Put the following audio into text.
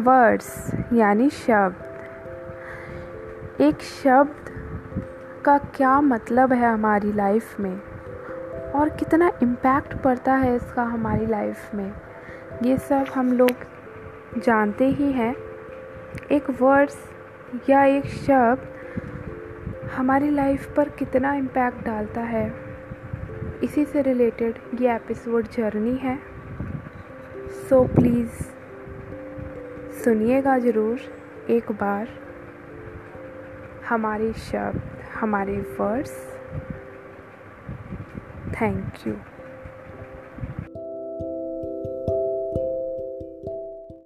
Words यानी शब्द। एक शब्द का क्या मतलब है हमारी लाइफ में? और कितना इम्पैक्ट पड़ता है इसका हमारी लाइफ में? ये सब हम लोग जानते ही हैं। एक वर्ड्स या एक शब्द हमारी लाइफ पर कितना इम्पैक्ट डालता है? इसी से रिलेटेड ये एपिसोड जर्नी है। सो प्लीज़ सुनिएगा ज़रूर एक बार हमारे शब्द हमारे वर्ड्स। Thank you